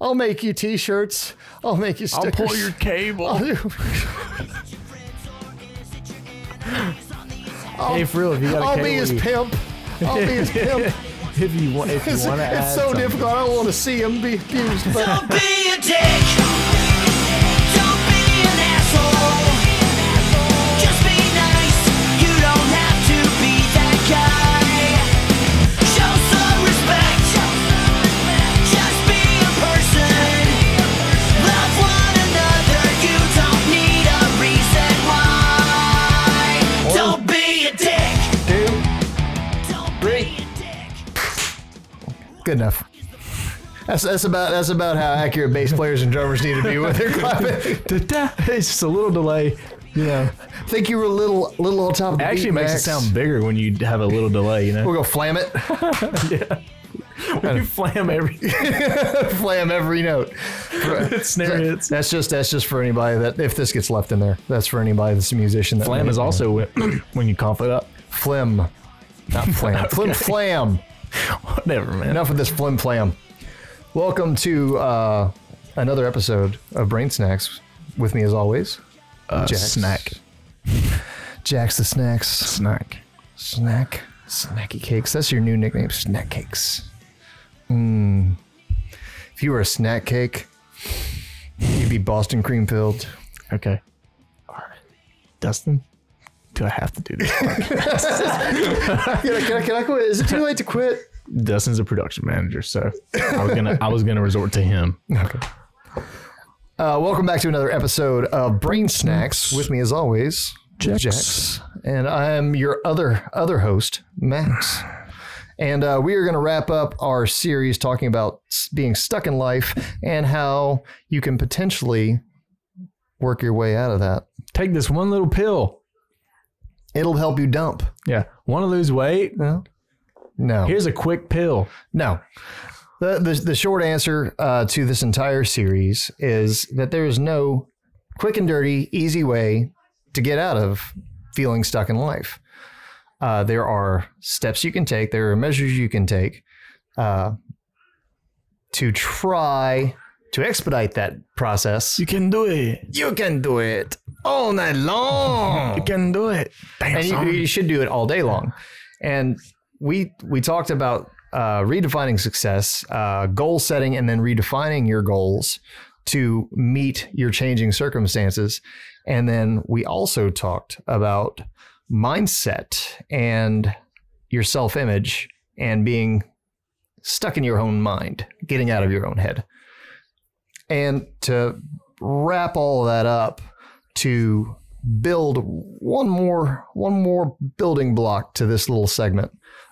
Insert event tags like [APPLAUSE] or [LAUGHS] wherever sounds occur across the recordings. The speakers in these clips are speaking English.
I'll make you t-shirts. I'll make you stickers. I'll pull your cable. [LAUGHS] hey, for real, if you got a I'll cable, be his you- pimp. I'll be his [LAUGHS] pimp. if you want, if you It's, want to add it's so something. difficult. I don't want to see him be abused. But Don't be a dick. Good enough. That's, that's about that's about how accurate bass players and drummers need to be with their clapping. It's just a little delay. You know, I [LAUGHS] think you were a little little on top of the it actually beat, makes Max. it sound bigger when you have a little delay. You know, We'll go flam it, [LAUGHS] yeah. when you [LAUGHS] flam every flam every note. snare hits. That's just that's just for anybody that if this gets left in there, that's for anybody that's a musician. That Flam is also when, [CLEARS THROAT] when you cough it up. flim, not flam, flim flam. [LAUGHS] Whatever, man. Enough of this flim flam. Welcome to uh, another episode of Brain Snacks. With me as always, uh, Jax. snack, Jack's the Snacks. snack. Snack. Snacky cakes. That's your new nickname, Snack Cakes. Mm. If you were a snack cake, you'd be Boston cream filled. Okay. All right, Dustin. Do I have to do this? [LAUGHS] Can I, can, I, can I quit? Is it too late to quit? Dustin's a production manager, so I was gonna I was gonna resort to him. Okay. Uh, welcome back to another episode of Brain Snacks. With me, as always, Jax. and I am your other other host, Max. And uh, we are going to wrap up our series talking about being stuck in life and how you can potentially work your way out of that. Take this one little pill. It'll help you dump. Yeah. Want to lose weight? No, no, Here's a quick pill. no. The, the, the short answer uh, to this entire series is that there is no quick and dirty, easy way to get out of feeling stuck in life. Uh, there are steps you can take, there are measures you can take uh, to try to expedite that process. You can do it. You can do it all night long. You can do it. Damn, and you, you should do it all day long. And we we talked about uh, redefining success, uh, goal setting, and then redefining your goals to meet your changing circumstances. And then we also talked about mindset and your self image and being stuck in your own mind, getting out of your own head. And to wrap all of that up to build one more one more building block to this little segment.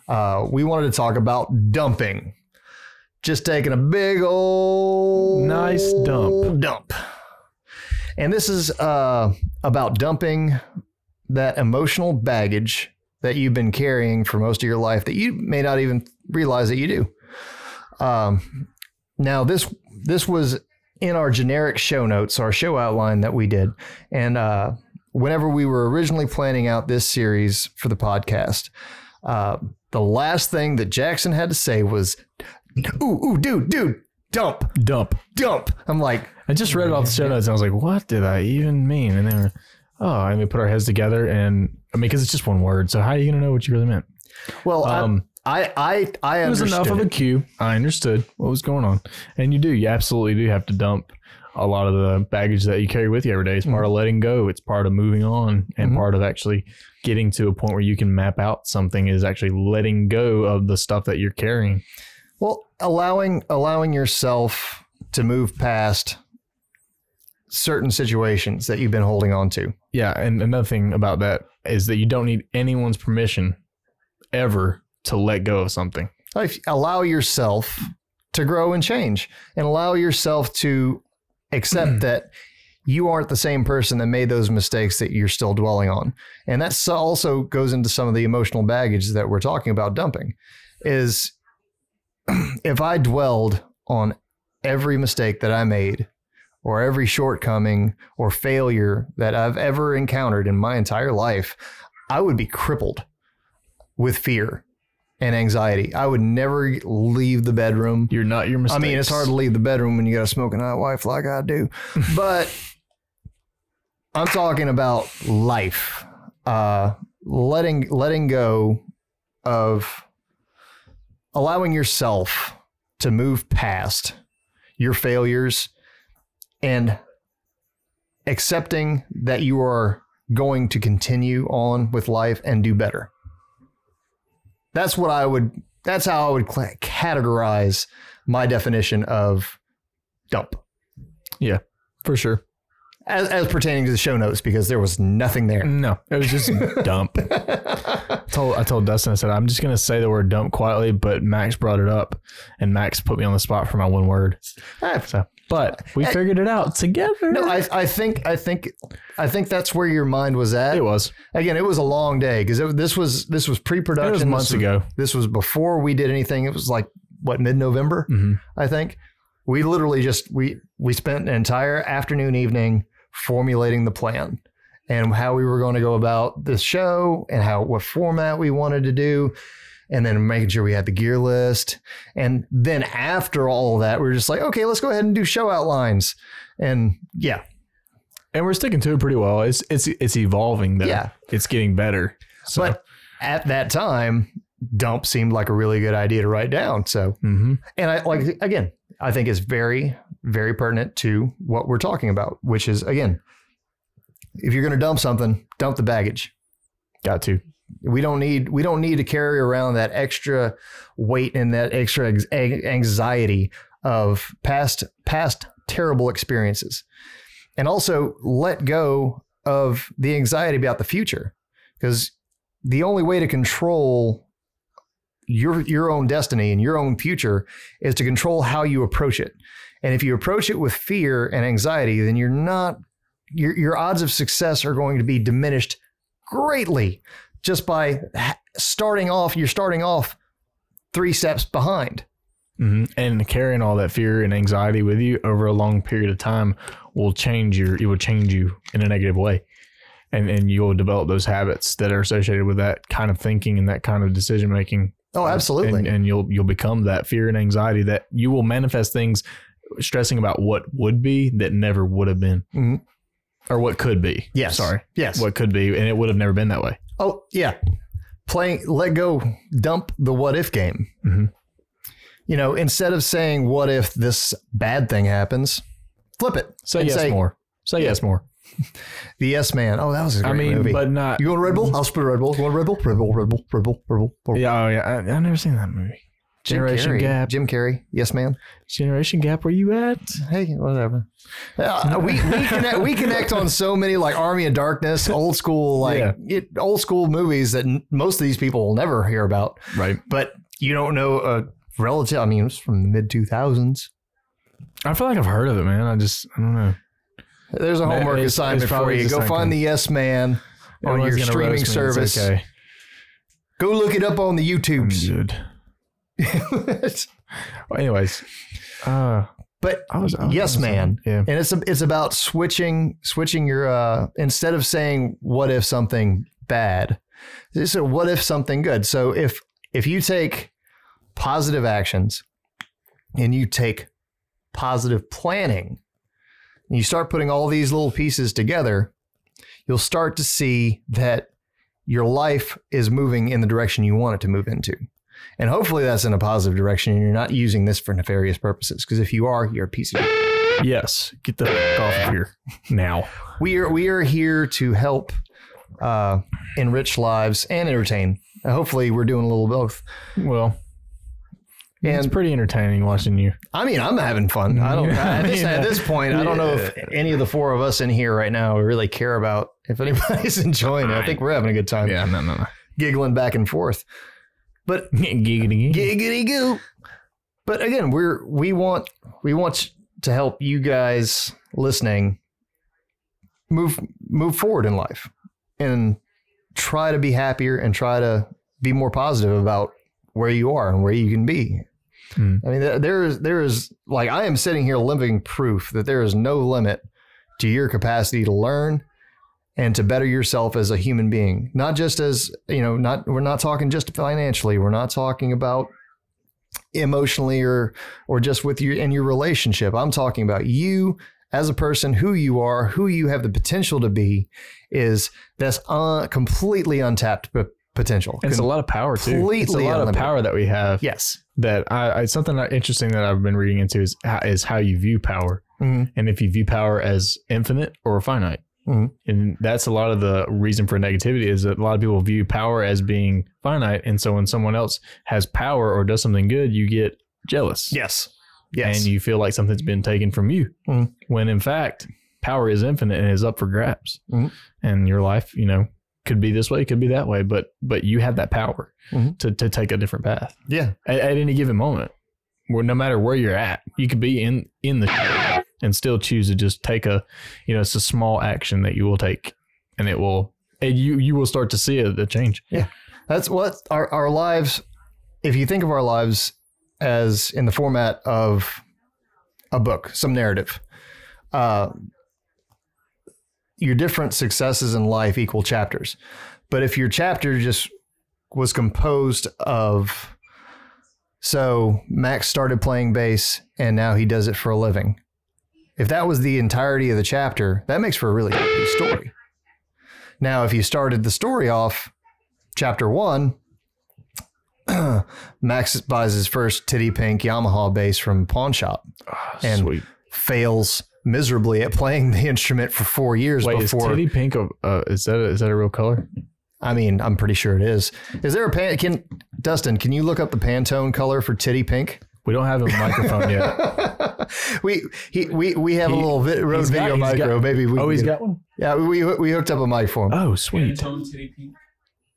Uh, we wanted to talk about dumping. Just taking a big old Nice dump. dump. And this is uh, about dumping that emotional baggage that you've been carrying for most of your life that you may not even realize that you do. Um, now this this was in our generic show notes, our show outline that we did, and uh, whenever we were originally planning out this series for the podcast, uh, the last thing that Jackson had to say was, "Ooh, ooh, dude, dude, dump, dump. dump." I'm like, I just read it off the show notes and I was like, what did I even mean? And they were, oh, and we put our heads together and I mean, because it's just one word. So how are you going to know what you really meant? "Well, Um, I, I, I, It was enough of a cue. I understood what was going on. And you do, you absolutely do have to dump a lot of the baggage that you carry with you every day. It's part of letting go. It's part of moving on and Mhm. part of actually getting to a point where you can map out something is actually letting go of the stuff that you're carrying. Well, allowing allowing yourself to move past certain situations that you've been holding on to. Yeah. And another thing about that is that you don't need anyone's permission ever to let go of something. Allow yourself to grow and change, and allow yourself to accept mm. that you aren't the same person that made those mistakes that you're still dwelling on. And that also goes into some of the emotional baggage that we're talking about dumping. Is [CLEARS THROAT] if I dwelled on every mistake that I made or every shortcoming or failure that I've ever encountered in my entire life, I would be crippled with fear and anxiety. I would never leave the bedroom. You're not your mistake. I mean, it's hard to leave the bedroom when you got a smoking hot wife like I do. [LAUGHS] But I'm talking about life. Uh, letting letting go of allowing yourself to move past your failures and accepting that you are going to continue on with life and do better. That's what I would that's how I would cla categorize my definition of dump Yeah, for sure. as, as pertaining to the show notes because there was nothing there. No, it was just [LAUGHS] dump. I told I told Dustin I said I'm just gonna say the word dump quietly, but Max brought it up, and Max put me on the spot for my one word. Ah, So, but we figured it out together. No, I, I think I think I think that's where your mind was at. it was. Again, it was a long day because this was this was pre-production. It was This months ago. This was before we did anything. It was like what mid-November, hmm I think. We literally just we we spent an entire afternoon, evening formulating the plan and how we were going to go about this show and how what format we wanted to do. And then making sure we had the gear list. And then after all of that, we were just like, okay, let's go ahead and do show outlines. And yeah, And we're sticking to it pretty well. It's it's it's evolving though. Yeah. it's getting better. So, But at that time, dump seemed like a really good idea to write down. So, hmm and I like again, I think it's very, very pertinent to what we're talking about, which is again, if you're going to dump something, dump the baggage. got to. We don't need we don't need to carry around that extra weight and that extra ex- anxiety of past past terrible experiences, and also let go of the anxiety about the future, because the only way to control your your own destiny and your own future is to control how you approach it. And if you approach it with fear and anxiety, then you're not your your odds of success are going to be diminished greatly just by starting off. You're starting off three steps behind. hmm And carrying all that fear and anxiety with you over a long period of time will change your. It will change you in a negative way, and and you'll develop those habits that are associated with that kind of thinking and that kind of decision making. Oh, absolutely. And, and you'll you'll become that fear and anxiety that you will manifest things stressing about what would be that never would have been, Mhm. or what could be. yes. sorry, Yes. what could be, and it would have never been that way. Oh, yeah. Playing, let go, dump the what if game. Mhm. You know, instead of saying, what if this bad thing happens, flip it. Say yes more. Say yes more. [LAUGHS] The Yes Man. Oh, that was a great movie. I mean, movie. but not. you want Red Bull? I'll split Red Bull. You want Red Bull? Red Bull, Red Bull, Red Bull, Red Bull, Red Bull. Yeah, oh, yeah. I, I've never seen that movie. Generation Carrey. Gap. Jim Carrey. Yes Man. Generation Gap. Where you at? Hey, whatever. Uh, we we [LAUGHS] connect, we connect on so many like Army of Darkness, old school like Yeah. it, old school movies that n- most of these people will never hear about. Right. But you don't know a relative. I mean, it's from the mid two thousands. I feel like I've heard of it, man. I just I don't know. There's a homework it's- assignment it's for you. Go find a- the Yes Man on Everyone's your streaming roast me. It's service. okay. Go look it up on the YouTubes. [LAUGHS] Well, anyways, uh, but I was, yes, man. Yeah. And it's it's about switching switching your uh instead of saying what if something bad, so what if something good. So if if you take positive actions and you take positive planning and you start putting all these little pieces together, you'll start to see that your life is moving in the direction you want it to move into. And hopefully that's in a positive direction and you're not using this for nefarious purposes. Because if you are, you're a piece of Yes. Get the fuck off of here now. we are we are here to help uh, enrich lives and entertain. Uh, hopefully, we're doing a little both. Well, it's pretty entertaining watching you. I mean, I'm having fun. I don't. I [LAUGHS] at, this, mean, at this point, I don't know if any of the four of us in here right now really care about if anybody's [LAUGHS] enjoying it. I think we're having a good time, Yeah. No. No. No. giggling back and forth. But [LAUGHS] Giggity. giggity goo. But again, we're we want we want to help you guys listening move move forward in life and try to be happier and try to be more positive about where you are and where you can be. Hmm. I mean, there- there is there is like I am sitting here living proof that there is no limit to your capacity to learn and to better yourself as a human being. Not just as, you know, not we're not talking just financially. We're not talking about emotionally or or just with you in your relationship. I'm talking about you as a person, who you are, who you have the potential to be, is that's un, completely untapped p- potential. And it's a lot of power too. It's a Completely lot of unlimited. power that we have. yes. That I, I something interesting that I've been reading into is how, is how you view power, Mhm. and if you view power as infinite or finite. Mhm. And that's a lot of the reason for negativity is that a lot of people view power as being finite, and so when someone else has power or does something good, you get jealous. Yes. Yes. and you feel like something's been taken from you Mhm. when in fact power is infinite and is up for grabs Mhm. and your life you know could be this way could be that way but but you have that power Mhm. to, to take a different path yeah. at, at any given moment where no matter where you're at you could be in in the and still choose to just take a you know it's a small action that you will take and it will and you you will start to see a, a change Yeah. That's what our, our lives, if you think of our lives as in the format of a book, some narrative, uh, your different successes in life equal chapters. But if your chapter just was composed of, so Max started playing bass and now he does it for a living. If that was the entirety of the chapter, that makes for a really happy story. Now, if you started the story off chapter one, [CLEARS THROAT] Max buys his first titty pink Yamaha bass from pawn shop, And- sweet fails miserably at playing the instrument for four years wait is titty pink a, uh, is that a, is that a real color I mean, I'm pretty sure it is. Is there a pan? Can Dustin? Can you look up the Pantone color for titty pink? We don't have a [LAUGHS] microphone yet we he, we we have a little vi- Rode he's got- video got- micro. Maybe we. oh can he's get- got one Yeah, we we hooked up a mic for him. oh sweet Pantone titty pink.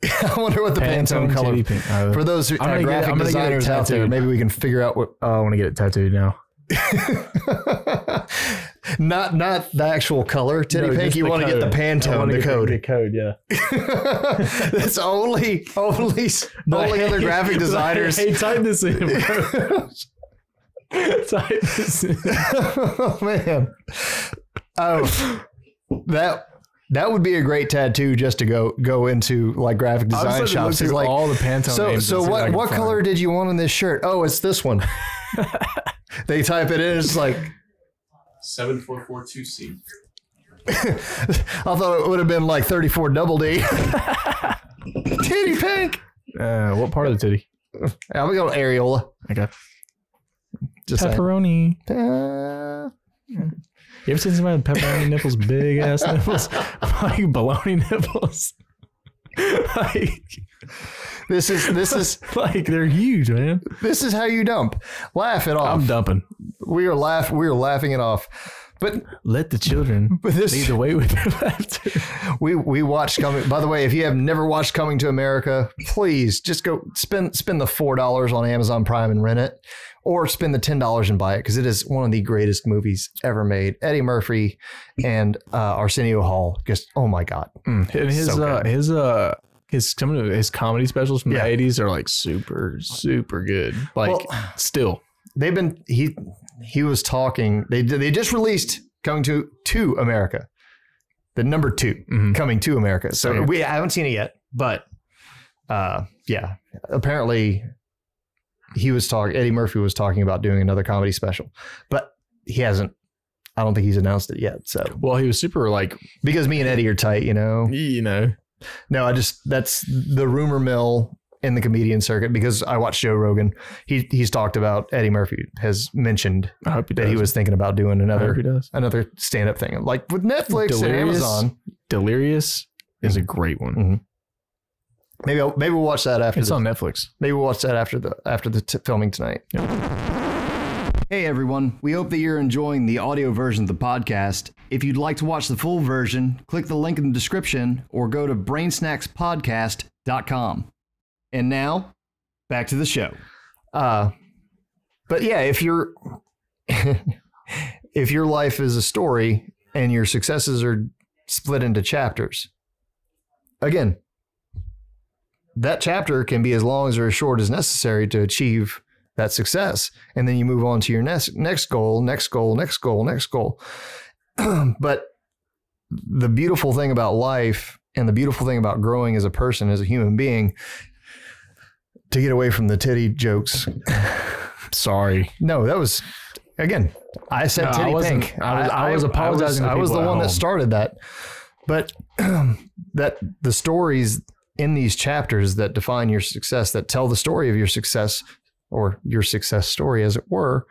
[LAUGHS] I wonder what the Pantone, color. titty pink. Uh, For those who, I'm uh, gonna get graphic I'm gonna get it designers out there, tattooed. maybe we can figure out what. oh, I want to get it tattooed now. [LAUGHS] not not the actual color titty No, pink. You want to get the Pantone, the code. The code, yeah. [LAUGHS] [LAUGHS] That's only only only other graphic [LAUGHS] designers. Hey, type this in, bro. type this in. oh man. Oh, that that would be a great tattoo just to go go into like graphic design shops. It's like all the Pantone so names so and see if I what what color did you want on this shirt? Oh, it's this one. they type it in. It's like Seven four four two C. [LAUGHS] I thought it would have been like 34 double D. [LAUGHS] Titty pink. Uh, what part of the titty? I'm gonna go areola. Okay. Just saying. Pepperoni. You ever seen somebody with pepperoni nipples, big ass nipples, [LAUGHS] like baloney nipples? [LAUGHS] like, this is this is [LAUGHS] like they're huge, man. this is how you dump. Laugh it off. I'm dumping. we are laugh we are laughing it off. But Let the children [LAUGHS] But this- lead the way with their laughter. we we watched coming. By the way, if you have never watched Coming to America, please just go spend spend the four dollars on Amazon Prime and rent it, or spend the ten dollars and buy it because it is one of the greatest movies ever made. Eddie Murphy and uh, Arsenio Hall. Just oh my god, And his So uh, his uh his some of his comedy specials from Yeah. the eighties are like super super good. Like Well- still, they've been he he was talking. They they just released Coming to to America, the number 2 Mhm. Coming to America. So Same. we I haven't seen it yet, but uh, yeah, apparently he was talking. Eddie Murphy was talking about doing another comedy special, but he hasn't. I don't think he's announced it yet. So well, he was super like because me and Eddie are tight, you know. you know No, I just that's the rumor mill in the comedian circuit because I watched Joe Rogan. He he's talked about Eddie Murphy has mentioned I hope he that does. he was thinking about doing another he does. another stand up thing like with Netflix and Amazon. Delirious is a great one. Mhm. Maybe I'll, maybe we'll watch that after. It's the, on Netflix. maybe we'll watch that after the after the t- filming tonight. Hey everyone, we hope that you're enjoying the audio version of the podcast. If you'd like to watch the full version, click the link in the description or go to brainsnackspodcast.com. And now, back to the show. Uh but yeah, if you're [LAUGHS] if your life is a story and your successes are split into chapters, again, that chapter can be as long as or as short as necessary to achieve that success. And then you move on to your next next goal, next goal, next goal, next goal. [CLEARS THROAT] but the beautiful thing about life and the beautiful thing about growing as a person, as a human being, to get away from the titty jokes. [LAUGHS] Sorry. No, that was again. I said No, titty wasn't- pink. I was- I was apologizing to I was, the one that started that. But [CLEARS THROAT] that the stories in these chapters that define your success, that tell the story of your success or your success story, as it were,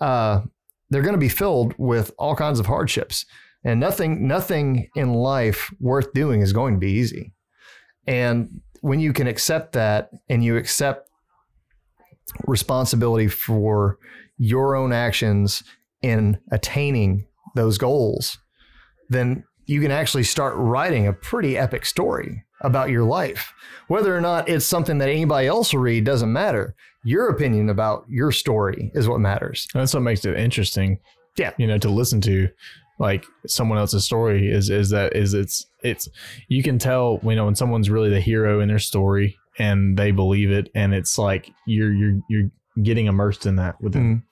uh, they're going to be filled with all kinds of hardships. And nothing, nothing in life worth doing is going to be easy. And when you can accept that and you accept responsibility for your own actions in attaining those goals, then you can actually start writing a pretty epic story about your life. Whether or not it's something that anybody else will read doesn't matter. Your opinion about your story is what matters. That's what makes it interesting. Yeah. You know, to listen to like someone else's story is is that is it's it's you can tell you know when someone's really the hero in their story and they believe it and it's like you're you're you're getting immersed in that with them.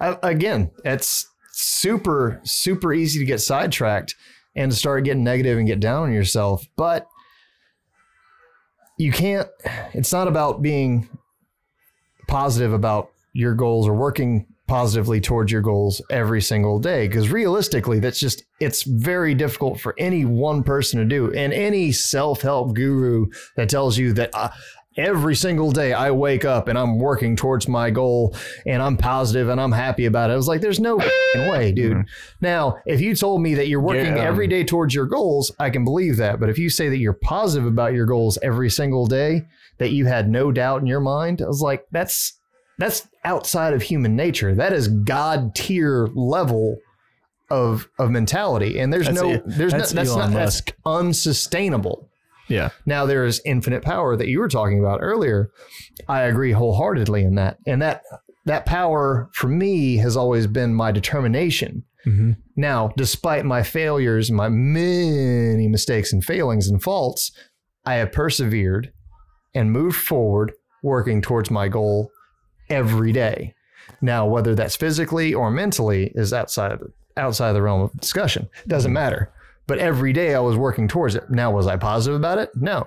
Mm-hmm. I, again, it's super, super easy to get sidetracked and start getting negative and get down on yourself. But you can't, it's not about being positive about your goals or working positively towards your goals every single day. Because realistically, that's just, it's very difficult for any one person to do. And any self help guru that tells you that, uh, Every single day I wake up and I'm working towards my goal and I'm positive and I'm happy about it. I was like, there's no way, dude. Mm-hmm. Now, if you told me that you're working Yeah, every day towards your goals, I can believe that. But if you say that you're positive about your goals every single day, that you had no doubt in your mind, I was like, that's that's outside of human nature. That is God tier level of of mentality. And there's That's no it. there's That's no, that's Elon not that's Musk. unsustainable. Yeah. Now there is infinite power that you were talking about earlier. I agree wholeheartedly in that. And that that power for me has always been my determination. Mm-hmm. Now, despite my failures, my many mistakes and failings and faults, I have persevered and moved forward working towards my goal every day. Now, whether that's physically or mentally is outside of outside of the realm of discussion. It doesn't matter. But every day I was working towards it. Now, was I positive about it? No.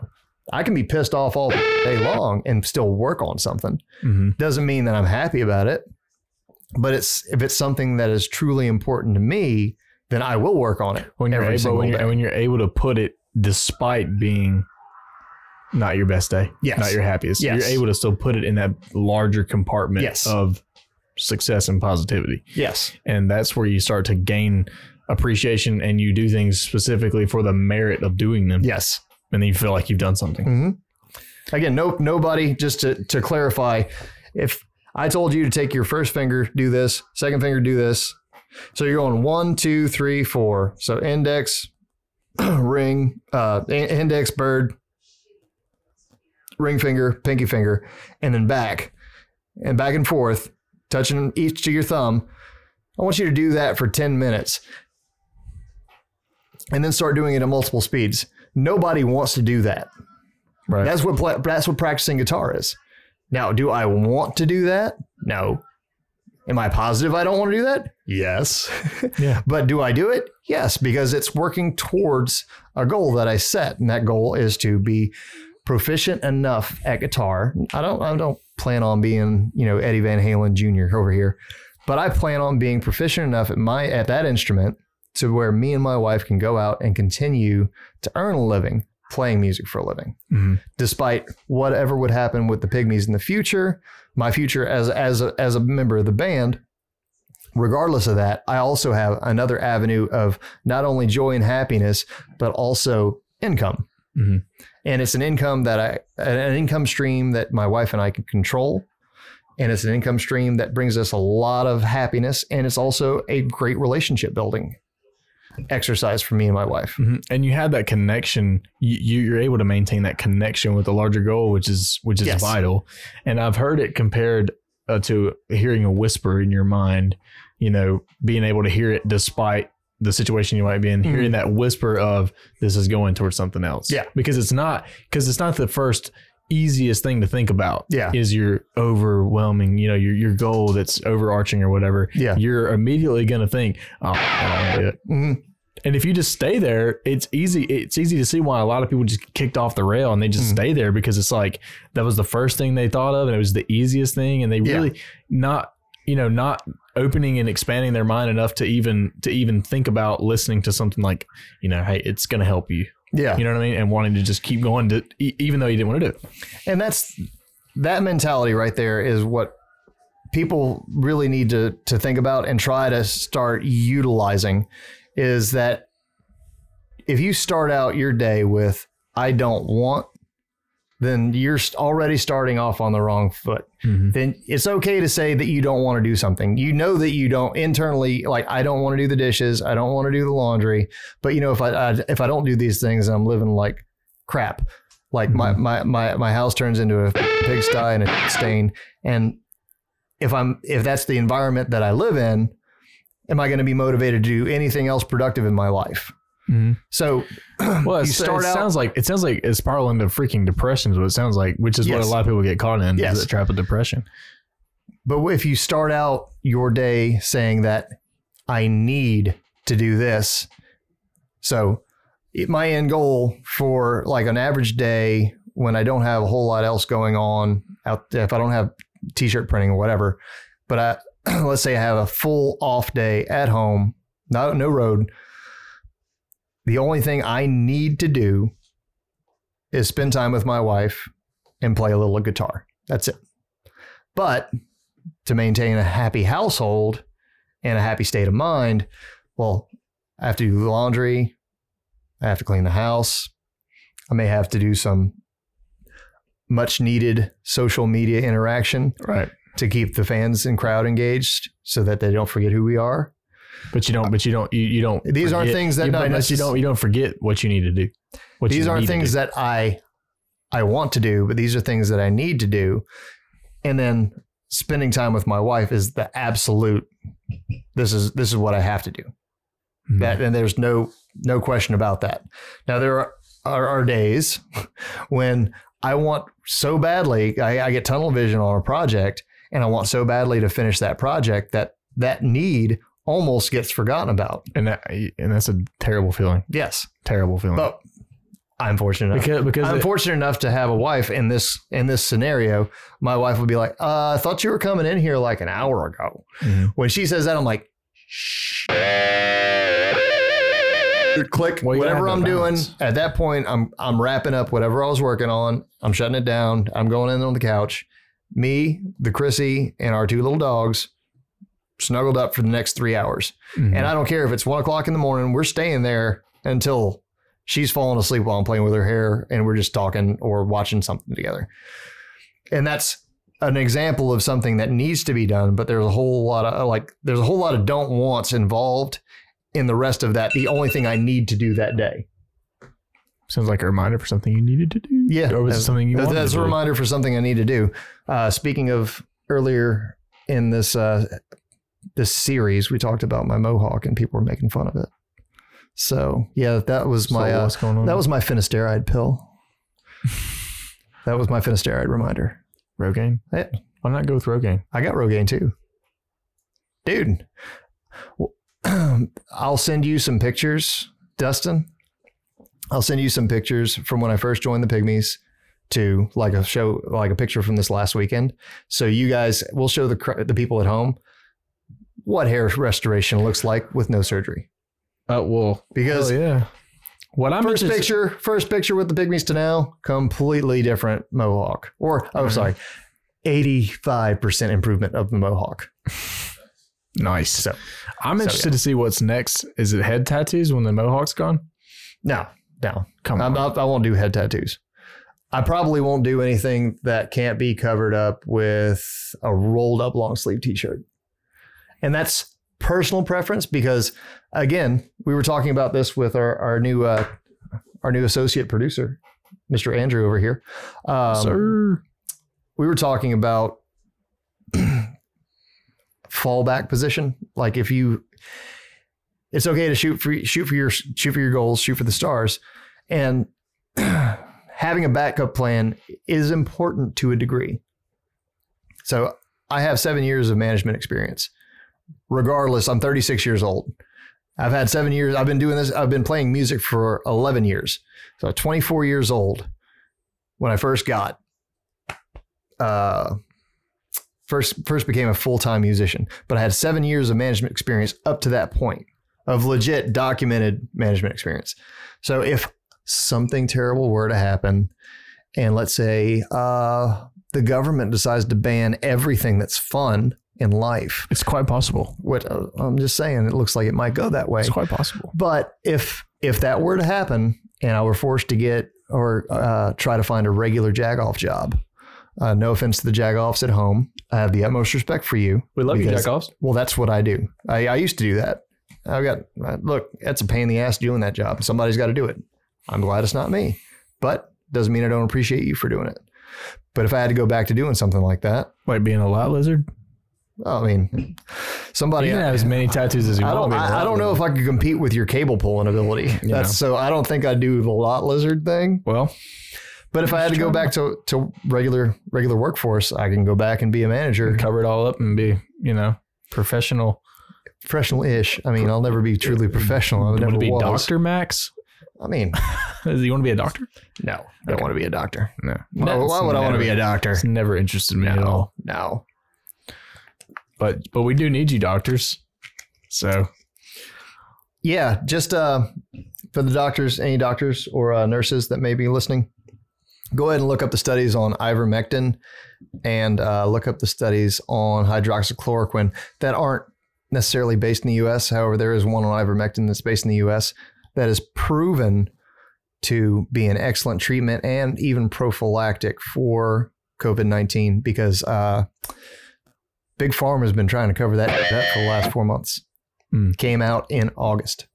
I can be pissed off all day long and still work on something. Mm-hmm. Doesn't mean that I'm happy about it. But it's if it's something that is truly important to me, then I will work on it When you're every able when you're, when you're able to put it despite being not your best day, Yes. not your happiest, Yes. you're able to still put it in that larger compartment Yes. of success and positivity. yes. and that's where you start to gain appreciation and you do things specifically for the merit of doing them Yes. and then you feel like you've done something hmm Again, no, nobody. Just to to clarify, if I told you to take your first finger, do this, second finger, do this. So you're going one, two, three, four. So index, [CLEARS THROAT] ring, uh, index, bird, ring finger, pinky finger, and then back, and back and forth, touching each to your thumb. I want you to do that for ten minutes, and then start doing it at multiple speeds. Nobody wants to do that. right That's what pla- that's what practicing guitar is. Now, do I want to do that? No. Am I positive I don't want to do that? Yes. [LAUGHS] yeah but do I do it? Yes, because it's working towards a goal that I set, and that goal is to be proficient enough at guitar. I don't I don't plan on being, you know, Eddie Van Halen Jr. over here, but I plan on being proficient enough at my at that instrument to where me and my wife can go out and continue to earn a living playing music for a living. Mhm. despite whatever would happen with the pygmies in the future my future as as a, as a member of the band regardless of that i also have another avenue of not only joy and happiness but also income. Mhm. and it's an income that i an income stream that my wife and i can control. And it's an income stream that brings us a lot of happiness. And it's also a great relationship building exercise for me and my wife Mhm. and you had that connection you, you- you're able to maintain that connection with the larger goal which is which is Yes. vital and i've heard it compared uh, to hearing a whisper in your mind you know being able to hear it despite the situation you might be in Mhm. hearing that whisper of this is going towards something else Yeah. because it's not because it's not the first easiest thing to think about Yeah. is your overwhelming you know your, your goal that's overarching or whatever Yeah. you're immediately going to think oh i don't want to do it Mhm. And if you just stay there, it's easy. It's easy to see why a lot of people just kicked off the rail and they just Mm-hmm. stay there because it's like that was the first thing they thought of and it was the easiest thing, and they Yeah. really not you know not opening and expanding their mind enough to even to even think about listening to something like you know hey it's going to help you yeah. you know what I mean and wanting to just keep going to even though you didn't want to do it. And that's that mentality right there is what people really need to to think about and try to start utilizing is that if you start out your day with I don't want then you're already starting off on the wrong foot. Mm-hmm. Then it's okay to say that you don't want to do something. You know that you don't internally like I don't want to do the dishes, I don't want to do the laundry, but you know if I, I if I don't do these things I'm living like crap. Like my, mm-hmm. my my my house turns into a pigsty and a stain. And if I'm if that's the environment that I live in, am I going to be motivated to do anything else productive in my life? Mm-hmm. So [CLEARS THROAT] Well, You start it out- sounds like it sounds like it's spiraling into freaking depression is what it sounds like, which is what a lot of people get caught in. Yes. Is the trap of depression. But if you start out your day saying that I need to do this, so it, my end goal for like an average day when I don't have a whole lot else going on out there, if I don't have t-shirt printing or whatever, but I [CLEARS THROAT] let's say I have a full off day at home, not no road. The only thing I need to do is spend time with my wife and play a little guitar. That's it. But to maintain a happy household and a happy state of mind, well, I have to do the laundry. I have to clean the house. I may have to do some much needed social media interaction Right. to keep the fans and crowd engaged so that they don't forget who we are. But you don't. But you don't. You, you don't. These aren't things that you, you don't. You don't forget what you need to do. What these aren't things that I I want to do, but these are things that I need to do. And then spending time with my wife is the absolute this is this is what I have to do. Mhm. That and there's no no question about that. Now there are are, are days [LAUGHS] when I want so badly I, I get tunnel vision on a project and I want so badly to finish that project that that need almost gets forgotten about. and that and that's a terrible feeling. Yes, Terrible feeling. but I'm fortunate enough. because because I'm it- fortunate enough to have a wife in this in this scenario. My wife would be like, uh, "I thought you were coming in here like an hour ago." Mhm. When she says that, I'm like, "Shh." Click Well, whatever I'm doing. At that point, I'm I'm wrapping up whatever I was working on. I'm shutting it down. I'm going in on the couch. Me, the Chrissy, and our two little dogs snuggled up for the next three hours. Mhm. And I don't care if it's one o'clock in the morning, we're staying there until she's falling asleep while I'm playing with her hair and we're just talking or watching something together. And that's an example of something that needs to be done, but there's a whole lot of like, there's a whole lot of don't wants involved in the rest of that. The only thing I need to do that day. sounds like a reminder for something you needed to do. Yeah. or was it something you That's, wanted that's to a reminder for something I need to do. Uh, speaking of earlier in this, uh, this series, we talked about my mohawk and people were making fun of it. So yeah, that was So my uh, going on? that was my finasteride pill. that was my finasteride reminder. Rogaine. Yeah. Why not go with Rogaine? I got Rogaine too, dude. well, [CLEARS THROAT] I'll send you some pictures, Dustin. I'll send you some pictures from when I first joined the Pygmies to like a show, like a picture from this last weekend. So you guys, we'll show the the people at home what hair restoration looks like with no surgery. Uh, well, Because oh yeah. What I'm first interested- picture, first picture with the pygmies to now, completely different mohawk. Or oh, sorry, eighty-five percent improvement of the mohawk. Nice. So I'm So, interested to see what's next. Is it head tattoos when the mohawk's gone? no, no, Come on. not, I won't do head tattoos. I probably won't do anything that can't be covered up with a rolled up long sleeve t-shirt. And that's personal preference because again, we were talking about this with our, our new uh, our new associate producer, Mr. Andrew over here. Um, Sir. we were talking about [CLEARS THROAT] fallback position. Like if you, it's okay to shoot for shoot for your shoot for your goals, shoot for the stars, and [CLEARS THROAT] having a backup plan is important to a degree. So I have seven years of management experience. Regardless, I'm 36 years old. I've had seven years. I've been doing this. I've been playing music for 11 years. So 24 years old when I first got, uh, first, first became a full-time musician, but I had seven years of management experience up to that point of legit documented management experience. So if something terrible were to happen and let's say, uh, the government decides to ban everything that's fun in life, It's quite possible. what uh, I'm just saying, it looks like it might go that way. It's quite possible. But if if that were to happen, and I were forced to get or uh, try to find a regular jagoff job, uh, no offense to the jagoffs at home, I have the utmost respect for you. We love you, because- Jackoffs. Well, that's what I do. I, I used to do that. I got uh, look. That's a pain in the ass doing that job. Somebody's got to do it. I'm glad it's not me, but doesn't mean I don't appreciate you for doing it. But if I had to go back to doing something like that, Like being a lot lizard. I mean, somebody You can have as many tattoos as you I want. don't. I, I don't know if I could compete with your cable pulling ability. That's so. I don't think I'd do the lot lizard thing. Well, But if I had to go back to to regular regular workforce, I can go back and be a manager, cover it all up and be, you know, professional. professional ish. I mean, I'll never be truly professional. I You never be was. Doctor Max? I mean, [LAUGHS] you want to be a doctor? no, I don't want to be a doctor. No. Why, why would I want to be a doctor? It's never interested me at all. No. But but we do need you doctors. So Yeah, just uh, for the doctors, any doctors or uh, nurses that may be listening, go ahead and look up the studies on ivermectin and uh, look up the studies on hydroxychloroquine that aren't necessarily based in the U.S. However, there is one on ivermectin that's based in the U.S. that is proven to be an excellent treatment and even prophylactic for COVID nineteen because uh, Big Pharma has been trying to cover that that for the last four months. Hmm. Came out in August.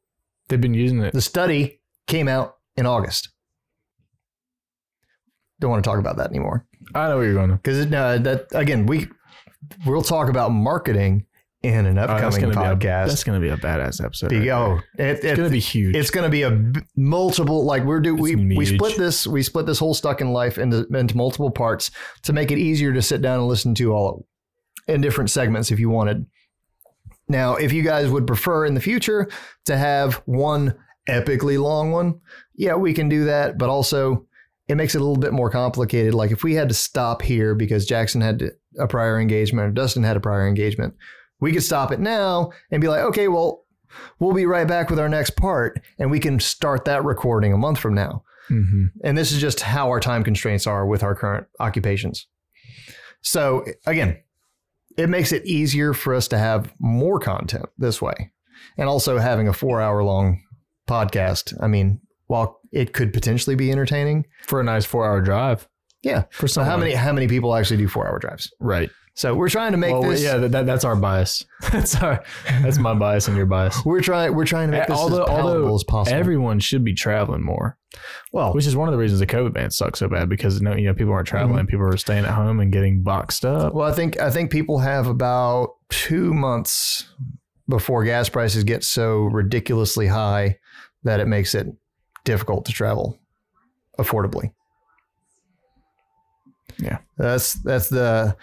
they've been using it. The study came out in August. Don't want to talk about that anymore I know where you're going. To. Because no, that again we we'll talk about marketing in an Oh, that's upcoming a, podcast. that's going to be a badass episode. Be- right oh, it, it's it- going to be huge. it's going to be a b- multiple like we're do we we split this we split this whole stuck in life into into multiple parts to make it easier to sit down and listen to all in different segments if you wanted. Now, if you guys would prefer in the future to have one epically long one, yeah, we can do that, but also it makes it a little bit more complicated. Like if we had to stop here because Jackson had a prior engagement or Dustin had a prior engagement, we could stop it now and be like, okay, well, we'll be right back with our next part and we can start that recording a month from now. Mhm. And this is just how our time constraints are with our current occupations. So again, it makes it easier for us to have more content this way. And also having a four hour long podcast. I mean, while it could potentially be entertaining, for a nice four hour drive. yeah. For So some how many how many people actually do four hour drives? Right. So we're trying to make well, this yeah, that, that- that's our bias. [LAUGHS] that's our that's my bias and your bias. [LAUGHS] we're trying we're trying to make this although as palatable as possible. everyone should be traveling more, well, which is one of the reasons the COVID ban sucks so bad because no, you know people aren't traveling, mm-hmm. people are staying at home and getting boxed up. Well, I think I think people have about two months before gas prices get so ridiculously high that it makes it difficult to travel affordably. Yeah. That's that's the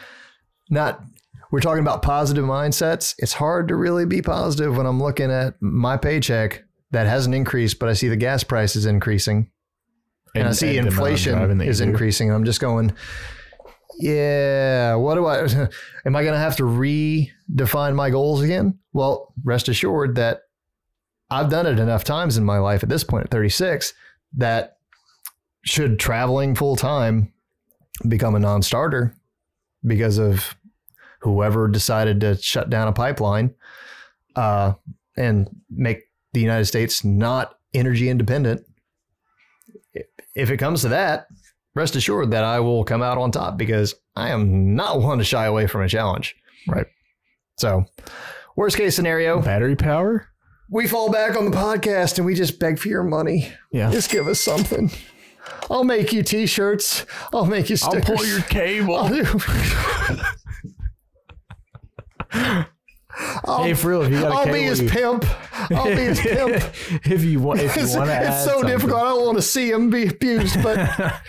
not we're talking about positive mindsets. It's hard to really be positive when I'm looking at my paycheck that hasn't increased, but I see the gas prices increasing and, I see the amount of driving inflation is increasing. I'm just going, yeah, what do I, [LAUGHS] am I going to have to redefine my goals again? Well, rest assured that I've done it enough times in my life at this point at 36 that should traveling full time become a non starter because of whoever decided to shut down a pipeline uh, and make the United States not energy independent if it comes to that, rest assured that I will come out on top because I am not [LAUGHS] one to shy away from a challenge. Right. So, worst case scenario, battery power. we fall back on the podcast and we just beg for your money. Yeah. Just give us something. I'll make you t-shirts. I'll make you I'll pull your cable. I'll [LAUGHS] hey, for real, if you got a I'll cable, be his you- pimp. I'll be his pimp. [LAUGHS] if you want, if you It's, want to it's so something. difficult. I don't want to see him be abused, but [LAUGHS]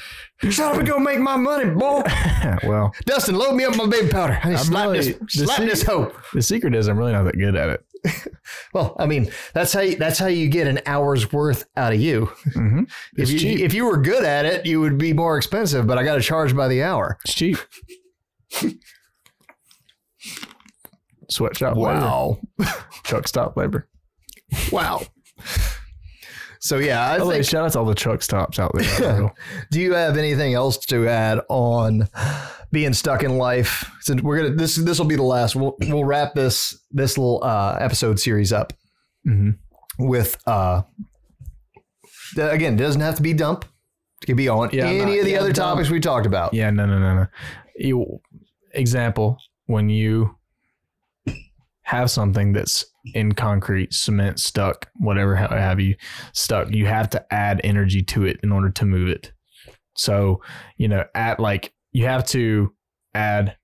shut up and go make my money, boy. well, Dustin, load me up my baby powder. I need to slap really- this, slap this hoe. the secret is I'm really not that good at it. [LAUGHS] Well, I mean, that's how you, that's how you get an hour's worth out of you. Mm-hmm. If you cheap. if you were good at it, you would be more expensive. But I got to charge by the hour. It's cheap. Sweatshop labor. Wow. Truck stop labor. wow. So yeah, I way, think. shout out to all the truck stops out there. [LAUGHS] Do you have anything else to add on being stuck in life? Since we're gonna this this will be the last. We'll we'll wrap this this little uh, episode series up Mhm. with uh again. It doesn't have to be dump. It could be on Yeah, any not- of the yeah, other dump. topics we talked about. Yeah, no, no, no, no. You example when you have something that's in concrete, cement, stuck, whatever have you stuck, you have to add energy to it in order to move it. So, you know, at like you have to add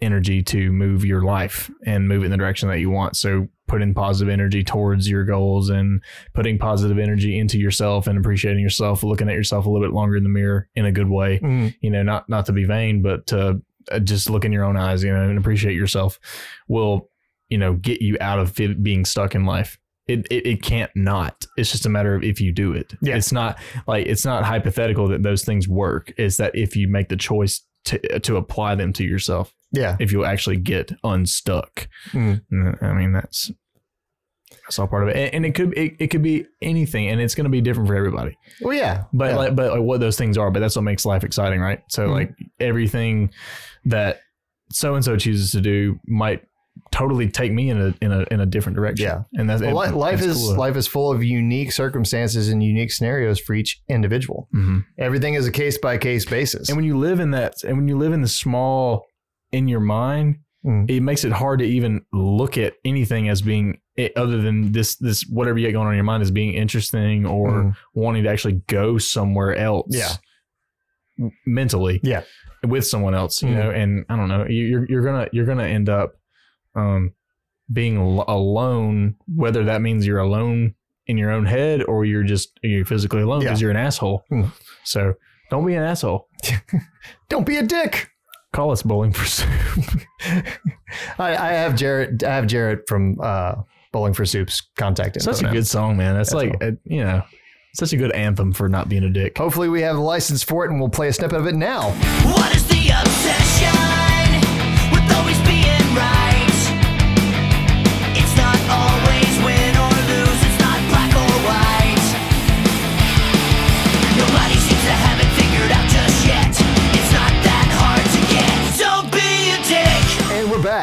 energy to move your life and move it in the direction that you want. So putting positive energy towards your goals and putting positive energy into yourself and appreciating yourself, looking at yourself a little bit longer in the mirror in a good way Mm, you know, not not to be vain, but to uh, just look in your own eyes, you know, and appreciate yourself will, you know, get you out of being stuck in life. It, it, it can't not. It's just a matter of if you do it. Yeah. It's not like it's not hypothetical that those things work. It's that if you make the choice to to apply them to yourself, yeah. if you'll actually get unstuck. Mm. Mm, I mean, that's that's all part of it, and, and it could it, it could be anything, and it's going to be different for everybody. Well, yeah. But yeah. like, but like what those things are, but that's what makes life exciting, right? So Mhm. like everything that so and so chooses to do might totally take me in a in a in a different direction. Yeah. and that's Well, life is cool. life is full of unique circumstances and unique scenarios for each individual. Mhm. Everything is a case by case basis. And when you live in that, and when you live in the small in your mind, Mm. it makes it hard to even look at anything as being it, other than this this whatever you got going on in your mind as being interesting or Mm. wanting to actually go somewhere else. Yeah. mentally. Yeah. with someone else, you Mm. know, and I don't know, you- you're you're gonna you're gonna end up um being al- alone, whether that means you're alone in your own head or you're just you're physically alone because Yeah. you're an asshole. Mm. So don't be an asshole. [LAUGHS] Don't be a dick. Call us bowling for soup. [LAUGHS] I, I have Jaret. I have Jaret from uh, Bowling for Soup's contact info. Such a now. good song, man. That's Yeah, like so- uh, you know, such a good anthem for not being a dick. Hopefully, we have the license for it, and we'll play a snippet of it now. What is the obsession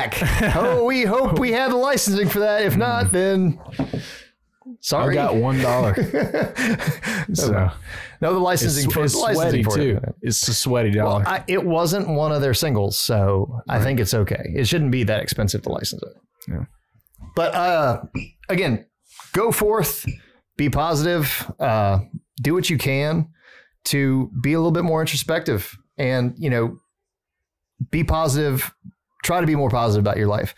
back. [LAUGHS] oh, we hope we have the licensing for that. If not, then sorry. I got one dollar. [LAUGHS] so no, the it's, licensing for it's the licensing sweaty for too. it. It's a sweaty dollar. I, it wasn't one of their singles, so I think it's okay. It shouldn't be that expensive to license it. Yeah. But uh, again, go forth, be positive, uh, do what you can to be a little bit more introspective, and you know, be positive. Try to be more positive about your life.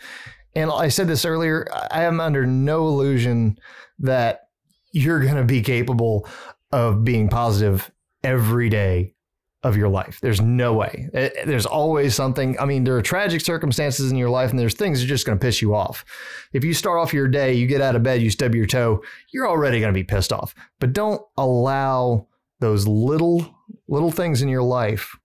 And I said this earlier. I am under no illusion that you're going to be capable of being positive every day of your life. There's no way. Eh, There's always something. I mean, there are tragic circumstances in your life, and there's things that are just going to piss you off. If you start off your day, you get out of bed, you stub your toe, you're already going to be pissed off. But don't allow those little little things in your life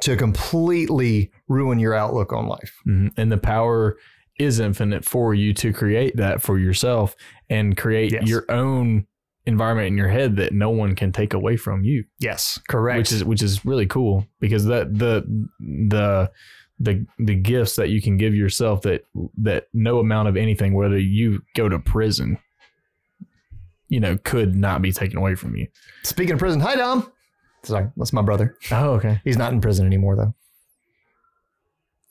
to completely ruin your outlook on life. Mhm. And the power is infinite for you to create that for yourself and create Yes. your own environment in your head that no one can take away from you. Yes, correct. Which is which is really cool because that the the the the gifts that you can give yourself that that no amount of anything, whether you go to prison, you know, could not be taken away from you. Speaking of prison, hi Dom. Sorry, that's my brother. Oh, okay. He's not in prison anymore though.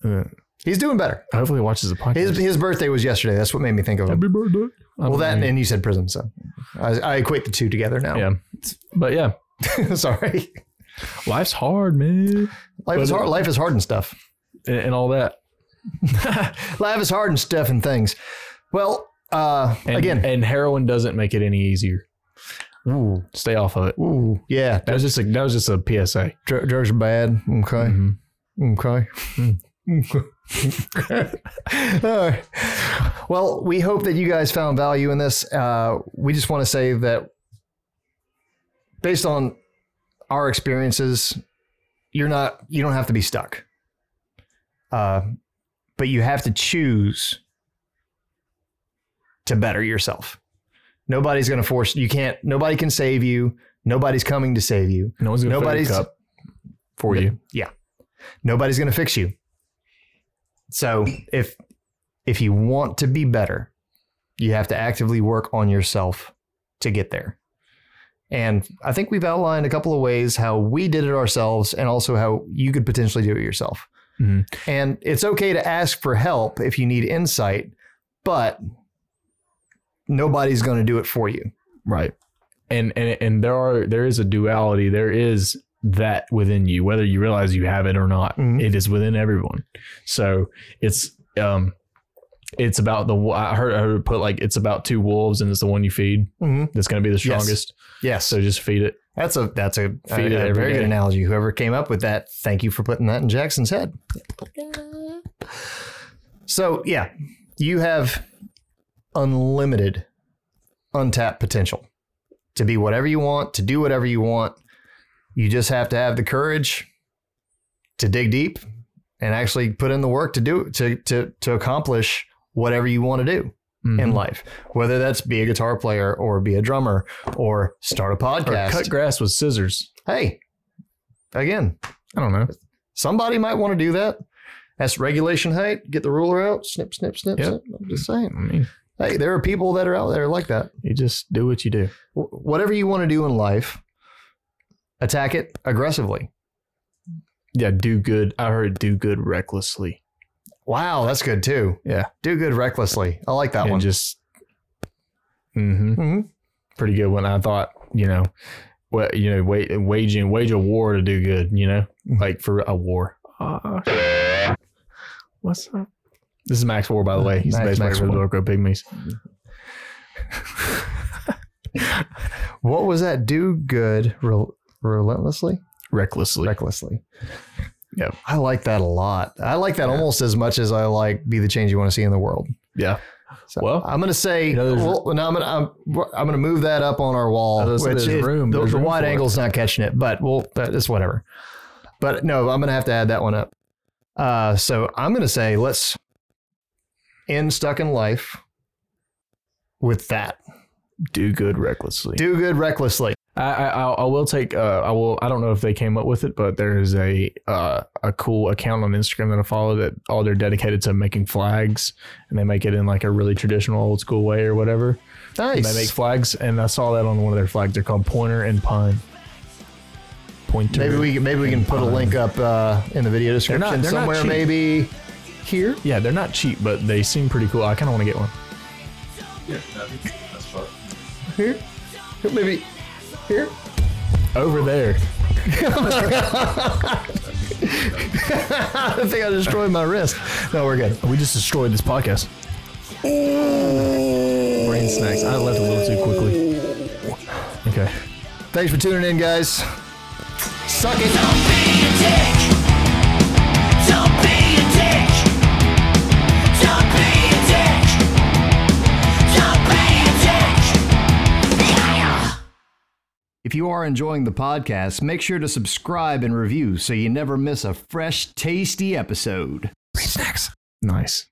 Uh, He's doing better. hopefully, he watches the podcast. His his birthday was yesterday. That's what made me think of him. Happy birthday. Well, that and you said prison, so I, I equate the two together now. yeah, but yeah, [LAUGHS] Sorry, life's hard, man, life is But- hard. Life is hard and stuff. and, and all that. [LAUGHS] life is hard and stuff and things. Well, uh, And, again, and heroin doesn't make it any easier. Ooh, Stay off of it. ooh, yeah, That was just a that was just a PSA. dr- drugs are bad. Okay, Mhm. okay. [LAUGHS] All right. Well, we hope that you guys found value in this. Uh, we just want to say that based on our experiences, you're not, you don't have to be stuck. Uh, but you have to choose to better yourself. Nobody's going to force you can't nobody can save you. Nobody's coming to save you. No one's gonna Nobody's- fill your cup for you. Yeah. Nobody's going to fix you. So, if if you want to be better, you have to actively work on yourself to get there. And I think we've outlined a couple of ways how we did it ourselves and also how you could potentially do it yourself. Mhm. And it's okay to ask for help if you need insight, but nobody's going to do it for you. Right. And and and there are there is a duality. There is that within you, whether you realize you have it or not. Mhm. It is within everyone. So it's um it's about the I heard I heard it put like it's about two wolves and it's the one you feed Mm-hmm. that's going to be the strongest. Yes. So just feed it. That's a that's a, a, it a every very good analogy. Whoever came up with that, thank you for putting that in Jackson's head. So yeah, you have unlimited, untapped potential to be whatever you want, to do whatever you want. You just have to have the courage to dig deep and actually put in the work to do to to to accomplish whatever you want to do in Mhm. life. Whether that's be a guitar player or be a drummer or start a Or podcast. cut grass with scissors. hey, again, I don't know. somebody might want to do that. That's regulation height. Get the ruler out. Snip, snip, snip, Yep. snip. I'm just saying. I mean, Hey, there are people that are out there like that. you just do what you do. Whatever you want to do in life, attack it aggressively. Yeah, do good. I heard do good recklessly. Wow, that's good too. Yeah. Do good recklessly. I like that and one. just hmm Mhm. pretty good one. I thought, you know, well, you know, wait, waging wage a war to do good. You know, like for a war. Uh, what's up? This is Max War, by the way. He's Max- the bass player Max for the Dorco Pygmies. [LAUGHS] What was that? Do good rel- relentlessly, Recklessly. recklessly. Yep. I like that a lot. I like that almost as much as I like be the change you want to see in the world. yeah. So Well, I'm gonna say, you know, well, no, I'm gonna I'm, I'm gonna move that up on our wall, I which there's is, room- the, the room wide for it. angle's not catching it, but we'll but it's whatever. But no, I'm gonna have to add that one up. Uh, so I'm gonna say let's end stuck in life with that. Do good recklessly. Do good recklessly. I, I I'll- take uh I will I don't know if they came up with it, but there is a uh a cool account on Instagram that I follow that all they're dedicated to making flags and they make it in like a really traditional old school way or whatever. And Nice. they make flags and I saw that on one of their flags. They're called Pointer and Pine. Pointer. maybe we can- maybe we can put a link up uh, in the video description not- they're not somewhere. cheap. Maybe here. Yeah, they're not cheap, but they seem pretty cool. I kind of want to get one. Yeah, that's fun. Here. Maybe here. Over there. [LAUGHS] I think I destroyed my wrist. No, we're good. We just destroyed this podcast. Brain snacks. I left a little too quickly. Okay. Thanks for tuning in, guys. Suck it. If you are enjoying the podcast, make sure to subscribe and review so you never miss a fresh, tasty episode. Snacks. Nice.